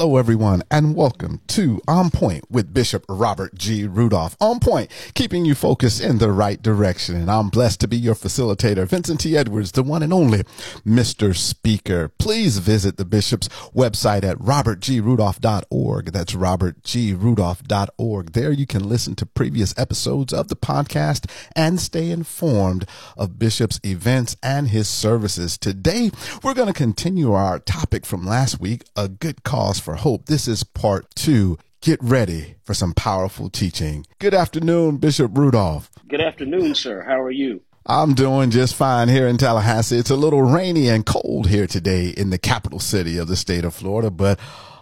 Hello, everyone, and welcome to On Point with Bishop Robert G. Rudolph. On Point, keeping you focused in the right direction. And I'm blessed to be your facilitator, Vincent T. Edwards, the one and only Mr. Speaker. Please visit the Bishop's website at robertgrudolph.org. That's robertgrudolph.org. There you can listen to previous episodes of the podcast and stay informed of Bishop's events and his services. Today, we're going to continue our topic from last week, a good cause for for hope. This is part two. Get ready for some powerful teaching. Good afternoon, Bishop Rudolph. Good afternoon, sir. How are you? I'm doing just fine here in Tallahassee. It's a little rainy and cold here today in the capital city of the state of Florida, but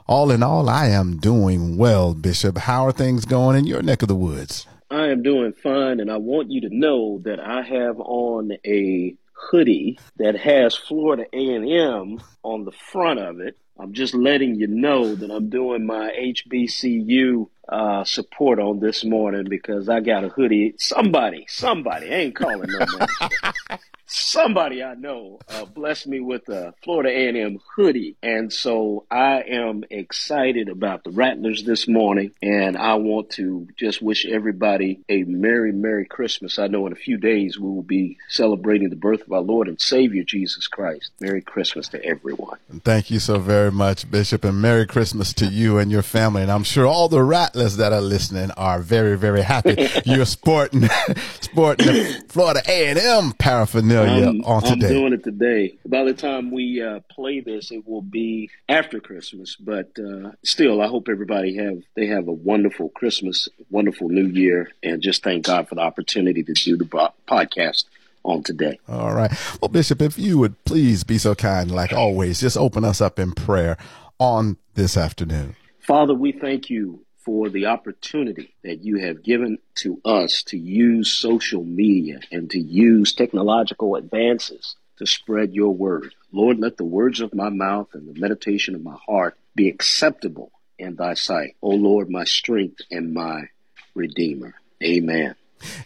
all in all, I am doing well, Bishop. How are things going in your neck of the woods? I am doing fine, and I want you to know that I have on a hoodie that has Florida A&M on the front of it. I'm just letting you know that I'm doing my HBCU uh, support on this morning because I got a hoodie. Somebody, somebody, I ain't calling no man. somebody I know uh, blessed me with a Florida A&M hoodie, and so I am excited about the Rattlers this morning, and I want to just wish everybody a merry, merry Christmas. I know in a few days we will be celebrating the birth of our Lord and Savior Jesus Christ. Merry Christmas to everyone. Thank you so very much, Bishop, and Merry Christmas to you and your family. And I'm sure all the Rattlers that are listening are very, very happy you're sporting, sporting Florida A&M paraphernalia I'm, on today. I'm doing it today. By the time we uh, play this, it will be after Christmas. But uh, still, I hope everybody have they have a wonderful Christmas, wonderful New Year, and just thank God for the opportunity to do the podcast on today. All right. Well, Bishop, if you would please be so kind, like always, just open us up in prayer on this afternoon. Father, we thank you for the opportunity that you have given to us to use social media and to use technological advances to spread your word. Lord, let the words of my mouth and the meditation of my heart be acceptable in thy sight. O Lord, my strength and my redeemer. Amen.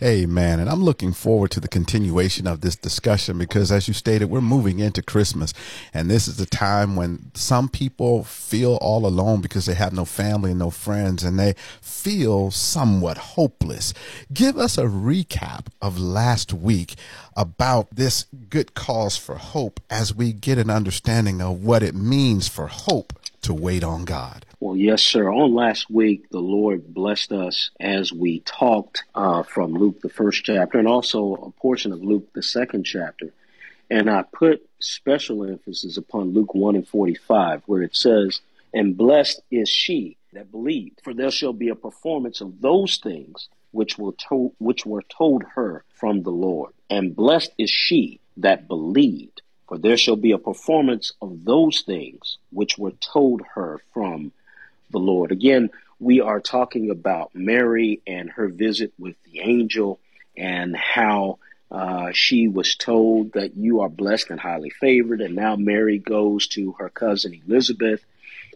Amen. And I'm looking forward to the continuation of this discussion because, as you stated, we're moving into Christmas. And this is the time when some people feel all alone because they have no family and no friends and they feel somewhat hopeless. Give us a recap of last week about this good cause for hope as we get an understanding of what it means for hope to wait on God. Well, yes, sir. On last week, the Lord blessed us as we talked uh, from Luke, the first chapter, and also a portion of Luke, the second chapter. And I put special emphasis upon Luke 1 and 45, where it says, And blessed is she that believed, for there shall be a performance of those things which were told, which were told her from the Lord. And blessed is she that believed, for there shall be a performance of those things which were told her from the Lord. Again, we are talking about Mary and her visit with the angel and how uh, she was told that you are blessed and highly favored. And now Mary goes to her cousin Elizabeth.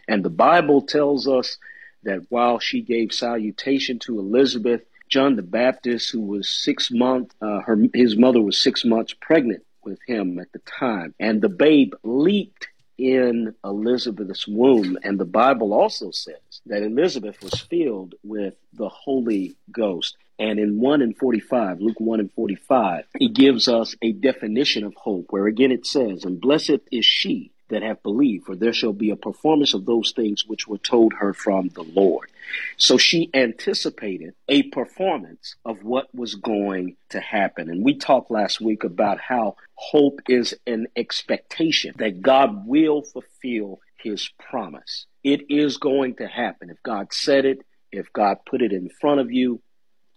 And the Bible tells us that while she gave salutation to Elizabeth, John the Baptist, who was six months, uh, her his mother was six months pregnant, with him at the time. And the babe leaped in Elizabeth's womb. And the Bible also says that Elizabeth was filled with the Holy Ghost. And in 1 and 45, Luke 1 and 45, it gives us a definition of hope, where again it says, And blessed is she that have believed, for there shall be a performance of those things which were told her from the Lord. So she anticipated a performance of what was going to happen. And we talked last week about how hope is an expectation that God will fulfill his promise. It is going to happen. If God said it, if God put it in front of you,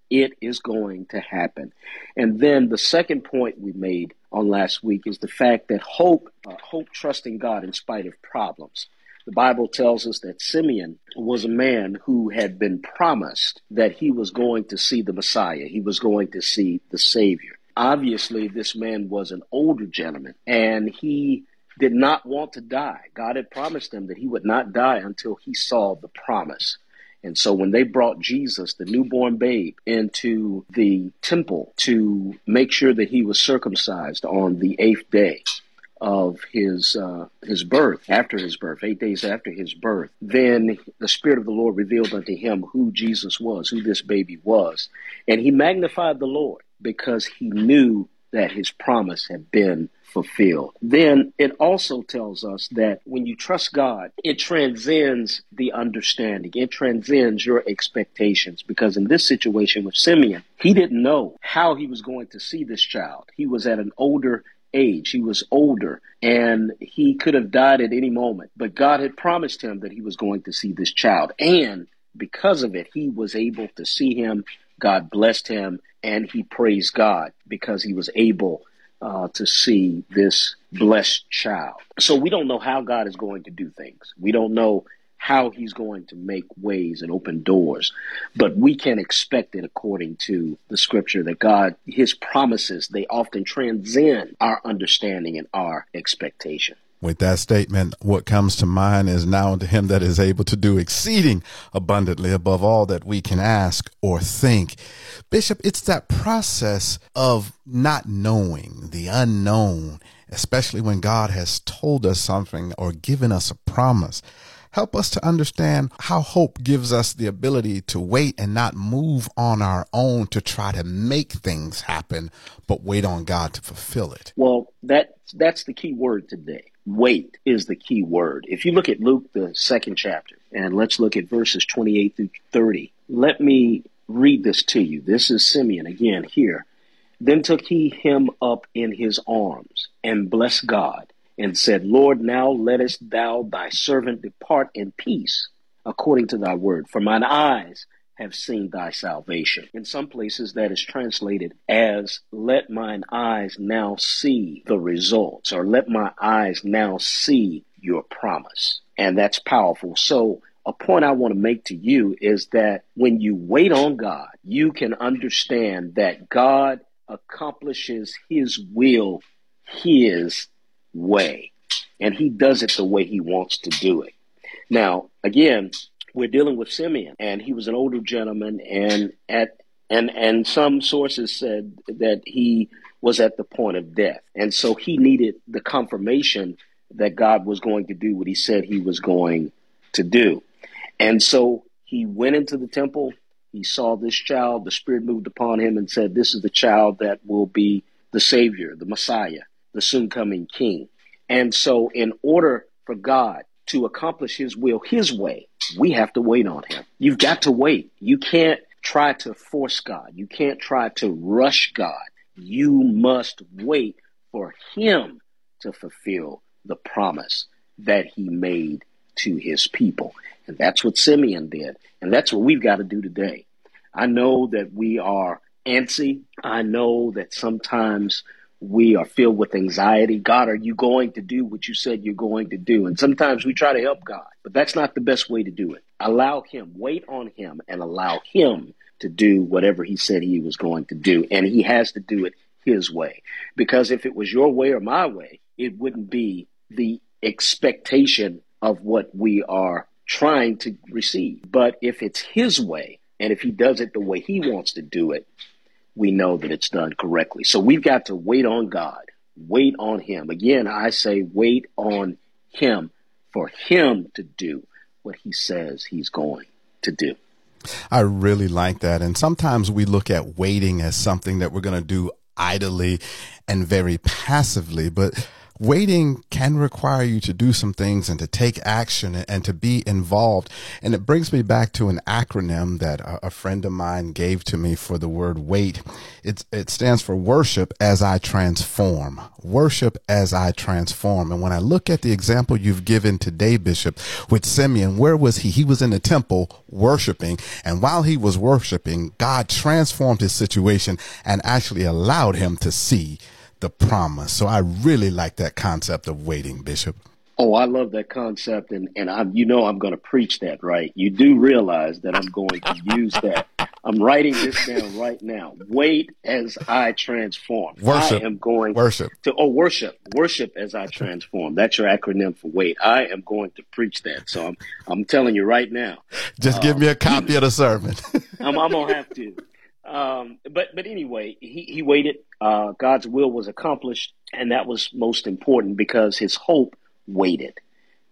it is going to happen. And then the second point we made on last week is the fact that hope, uh, hope trusting God in spite of problems. The Bible tells us that Simeon was a man who had been promised that he was going to see the Messiah. He was going to see the Savior. Obviously, this man was an older gentleman and he did not want to die. God had promised him that he would not die until he saw the promise. And so when they brought Jesus, the newborn babe, into the temple to make sure that he was circumcised on the eighth day, of his uh, his birth, after his birth, eight days after his birth, then the Spirit of the Lord revealed unto him who Jesus was, who this baby was, and he magnified the Lord because he knew that his promise had been fulfilled. Then it also tells us that when you trust God, it transcends the understanding, it transcends your expectations. Because in this situation with Simeon, he didn't know how he was going to see this child. He was at an older age. He was older and he could have died at any moment. But God had promised him that he was going to see this child. And because of it, he was able to see him. God blessed him and he praised God because he was able uh, to see this blessed child. So we don't know how God is going to do things. We don't know how he's going to make ways and open doors. But we can expect it according to the scripture that God, his promises, they often transcend our understanding and our expectation. With that statement, what comes to mind is now unto him that is able to do exceeding abundantly above all that we can ask or think. Bishop, it's that process of not knowing the unknown, especially when God has told us something or given us a promise. Help us to understand how hope gives us the ability to wait and not move on our own to try to make things happen, but wait on God to fulfill it. Well, that that's the key word today Wait is the key word. If you look at Luke, the second chapter, and let's look at verses 28 through 30, let me read this to you. This is Simeon again here. Then took he him up in his arms and blessed God and said, Lord, now lettest thou thy servant depart in peace according to thy word. For mine eyes have seen thy salvation. In some places, that is translated as, let mine eyes now see the results, or let my eyes now see your promise. And that's powerful. So, a point I want to make to you is that when you wait on God, you can understand that God accomplishes his will his way. And he does it the way he wants to do it. Now, again, we're dealing with Simeon, and he was an older gentleman, and at and and some sources said that he was at the point of death, and so he needed the confirmation that God was going to do what He said He was going to do, and so he went into the temple. He saw this child. The Spirit moved upon him and said, "This is the child that will be the Savior, the Messiah, the soon coming King." And so, in order for God to accomplish His will His way, we have to wait on Him. You've got to wait. You can't try to force God. You can't try to rush God. You must wait for Him to fulfill the promise that He made to His people. And that's what Simeon did. And that's what we've got to do today. I know that we are antsy. I know that sometimes we are filled with anxiety. God, are you going to do what you said you're going to do? And sometimes we try to help God, but that's not the best way to do it. Allow Him, wait on Him, and allow Him to do whatever He said He was going to do. And He has to do it His way. Because if it was your way or my way, it wouldn't be the expectation of what we are trying to receive. But if it's His way, and if He does it the way He wants to do it, we know that it's done correctly. So we've got to wait on God, wait on Him. Again, I say wait on Him for Him to do what He says He's going to do. I really like that. And sometimes we look at waiting as something that we're going to do idly and very passively, but waiting can require you to do some things and to take action and to be involved. And it brings me back to an acronym that a, friend of mine gave to me for the word wait. It, it stands for worship as I transform. Worship as I transform. And when I look at the example you've given today, Bishop, with Simeon, where was he? He was in the temple worshiping. And while he was worshiping, God transformed his situation and actually allowed him to see the promise. So I really like that concept of waiting, Bishop. Oh, I love that concept, and and I, you know, I'm going to preach that, right? You do realize that I'm going to use that. I'm writing this down right now. Wait as I transform. Worship. I am going worship to oh worship, worship as I transform. That's your acronym for wait. I am going to preach that. So I'm I'm telling you right now. Just give um, me a copy of the sermon. I'm, I'm gonna have to. Um, but but anyway, he, he waited. Uh, God's will was accomplished, and that was most important because his hope waited.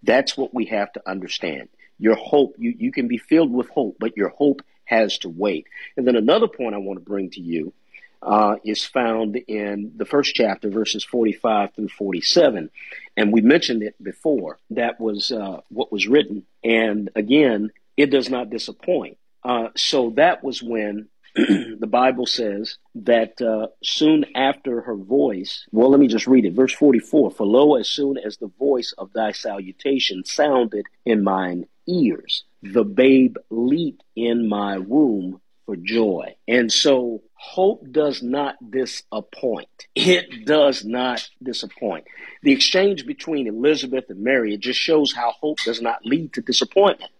That's what we have to understand. Your hope, you, you can be filled with hope, but your hope has to wait. And then another point I want to bring to you uh, is found in the first chapter, verses 45 through 47. And we mentioned it before. That was uh, what was written. And again, it does not disappoint. Uh, so that was when the Bible says that uh, soon after her voice, well, let me just read it. Verse 44 For lo, as soon as the voice of thy salutation sounded in mine ears, the babe leaped in my womb for joy. And so hope does not disappoint. It does not disappoint. The exchange between Elizabeth and Mary, it just shows how hope does not lead to disappointment,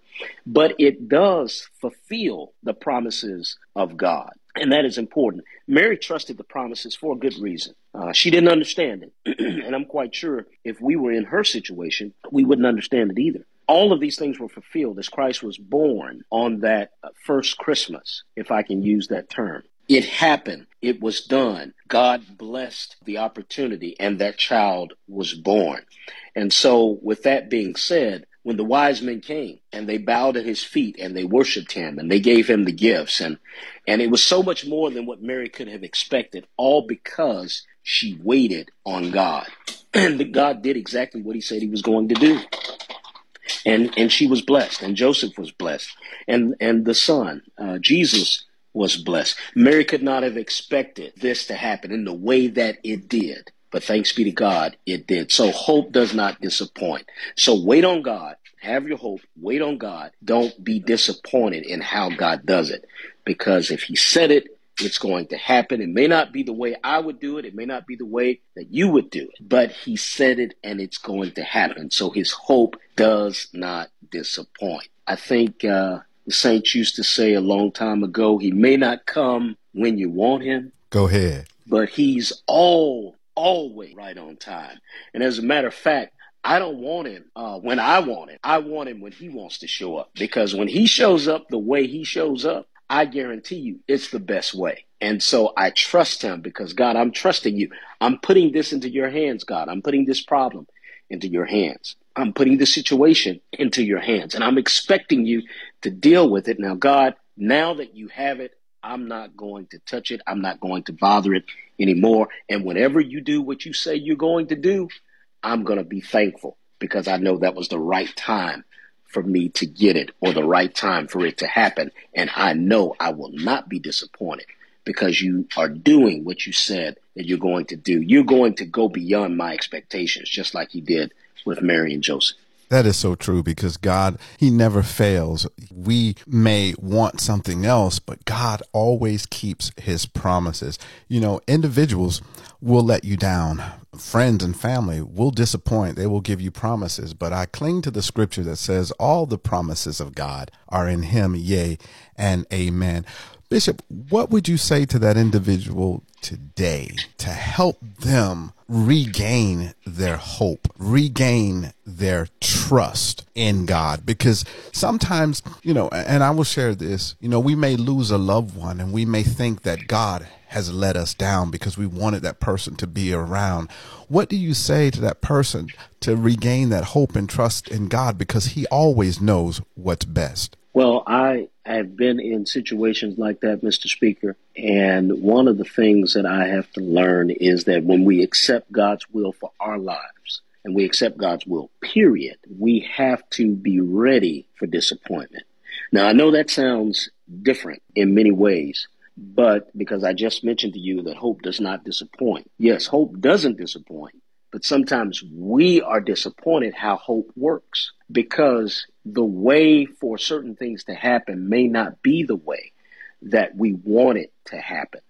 but it does fulfill the promises of God. And that is important. Mary trusted the promises for a good reason. Uh, she didn't understand it. and I'm quite sure if we were in her situation, we wouldn't understand it either all of these things were fulfilled as Christ was born on that first Christmas, if I can use that term. It happened. It was done. God blessed the opportunity and that child was born. And so with that being said, when the wise men came and they bowed at his feet and they worshiped him and they gave him the gifts and and it was so much more than what Mary could have expected all because she waited on God. And God did exactly what he said he was going to do and and she was blessed, and Joseph was blessed, and and the son uh, Jesus was blessed. Mary could not have expected this to happen in the way that it did, but thanks be to God, it did. So hope does not disappoint. So wait on God. Have your hope. Wait on God. Don't be disappointed in how God does it, because if He said it, it's going to happen. It may not be the way I would do it. It may not be the way that you would do it, but he said it and it's going to happen. So his hope does not disappoint. I think uh, the saints used to say a long time ago, he may not come when you want him. Go ahead. But he's all, always right on time. And as a matter of fact, I don't want him uh, when I want him. I want him when he wants to show up. Because when he shows up the way he shows up, I guarantee you it's the best way. And so I trust him because God, I'm trusting you. I'm putting this into your hands, God. I'm putting this problem into your hands. I'm putting the situation into your hands and I'm expecting you to deal with it. Now, God, now that you have it, I'm not going to touch it. I'm not going to bother it anymore. And whenever you do what you say you're going to do, I'm going to be thankful because I know that was the right time for me to get it or the right time for it to happen. And I know I will not be disappointed because you are doing what you said that you're going to do. You're going to go beyond my expectations, just like you did with Mary and Joseph. That is so true because God, He never fails. We may want something else, but God always keeps His promises. You know, individuals will let you down. Friends and family will disappoint. They will give you promises, but I cling to the scripture that says all the promises of God are in Him, yea, and amen. Bishop, what would you say to that individual today to help them regain their hope, regain their trust in God? Because sometimes, you know, and I will share this, you know, we may lose a loved one and we may think that God has let us down because we wanted that person to be around. What do you say to that person to regain that hope and trust in God because he always knows what's best? Well, I have been in situations like that, Mr. Speaker. And one of the things that I have to learn is that when we accept God's will for our lives, and we accept God's will, period, we have to be ready for disappointment. Now, I know that sounds different in many ways, but because I just mentioned to you that hope does not disappoint. Yes, hope doesn't disappoint, but sometimes we are disappointed how hope works because the way for certain things to happen may not be the way that we want it to happen.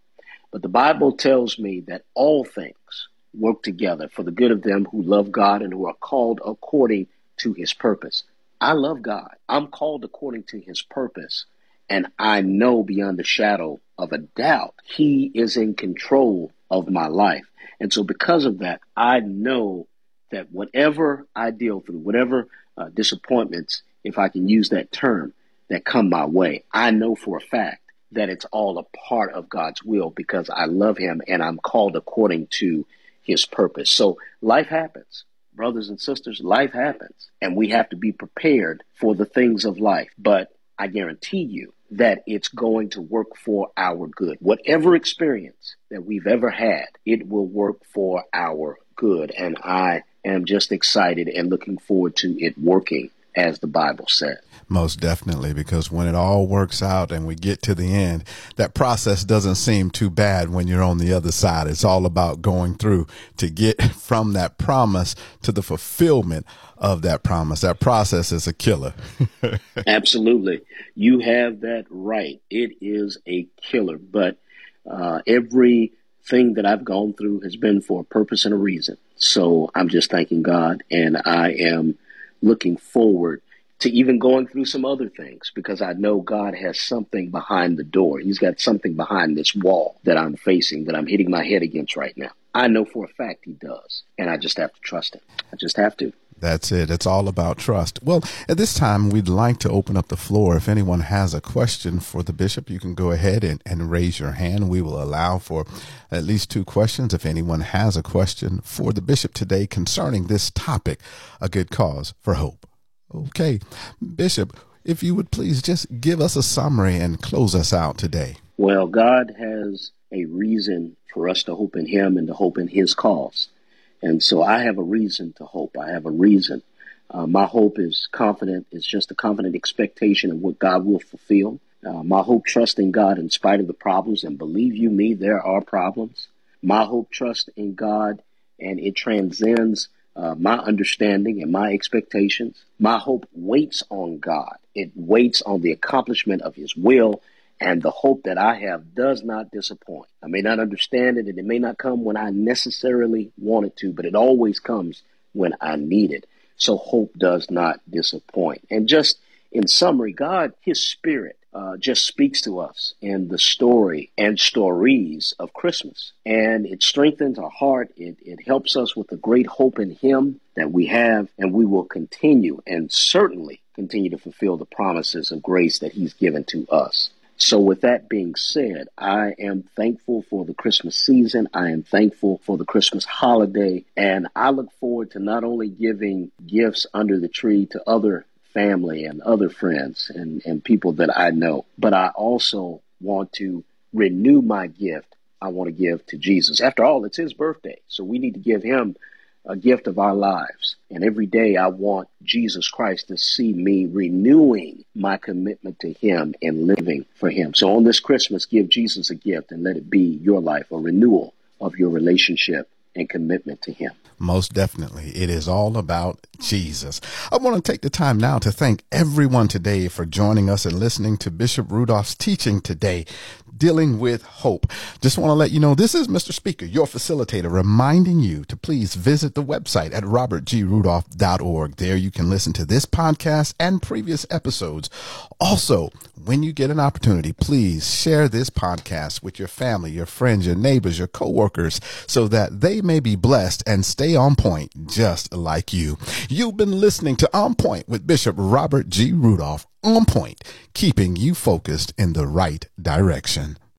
But the Bible tells me that all things work together for the good of them who love God and who are called according to his purpose. I love God. I'm called according to his purpose. And I know beyond the shadow of a doubt, he is in control of my life. And so because of that, I know that whatever I deal through, whatever uh, disappointments, if I can use that term, that come my way, I know for a fact that it's all a part of God's will because I love Him and I'm called according to His purpose. So life happens. Brothers and sisters, life happens. And we have to be prepared for the things of life. But I guarantee you that it's going to work for our good. Whatever experience that we've ever had, it will work for our good. And I am just excited and looking forward to it working as the Bible said. Most definitely, because when it all works out and we get to the end, that process doesn't seem too bad when you're on the other side. It's all about going through to get from that promise to the fulfillment of that promise. That process is a killer. Absolutely. You have that right. It is a killer, but uh, everything that I've gone through has been for a purpose and a reason. So I'm just thanking God and I am looking forward to even going through some other things because I know God has something behind the door. He's got something behind this wall that I'm facing, that I'm hitting my head against right now. I know for a fact He does. And I just have to trust Him. I just have to. That's it. It's all about trust. Well, at this time, we'd like to open up the floor. If anyone has a question for the bishop, you can go ahead and, and raise your hand. We will allow for at least two questions. If anyone has a question for the bishop today concerning this topic, a good cause for hope. Okay. Bishop, if you would please just give us a summary and close us out today. Well, God has a reason for us to hope in Him and to hope in His cause. And so I have a reason to hope. I have a reason. Uh, my hope is confident. It's just a confident expectation of what God will fulfill. Uh, my hope trust in God in spite of the problems. And believe you me, there are problems. My hope trust in God and it transcends uh, my understanding and my expectations. My hope waits on God. It waits on the accomplishment of His will and the hope that I have does not disappoint. I may not understand it and it may not come when I necessarily want it to, but it always comes when I need it. So hope does not disappoint. And just in summary, God, His Spirit, uh, just speaks to us in the story and stories of Christmas. And it strengthens our heart. It, it helps us with the great hope in Him that we have, and we will continue and certainly continue to fulfill the promises of grace that He's given to us. So, with that being said, I am thankful for the Christmas season. I am thankful for the Christmas holiday. And I look forward to not only giving gifts under the tree to other family and other friends and, and people that I know, but I also want to renew my gift. I want to give to Jesus. After all, it's his birthday. So we need to give him a gift of our lives. And every day I want Jesus Christ to see me renewing my commitment to Him and living for Him. So on this Christmas, give Jesus a gift and let it be your life, a renewal of your relationship and commitment to Him. Most definitely. It is all about Jesus. I want to take the time now to thank everyone today for joining us and listening to Bishop Rudolph's teaching today dealing with hope. Just want to let you know this is Mr. Speaker, your facilitator, reminding you to please visit the website at robertgrudolph.org. There you can listen to this podcast and previous episodes. Also, when you get an opportunity, please share this podcast with your family, your friends, your neighbors, your coworkers, so that they may be blessed and stay on point just like you. You've been listening to On Point with Bishop Robert G. Rudolph on point, keeping you focused in the right direction.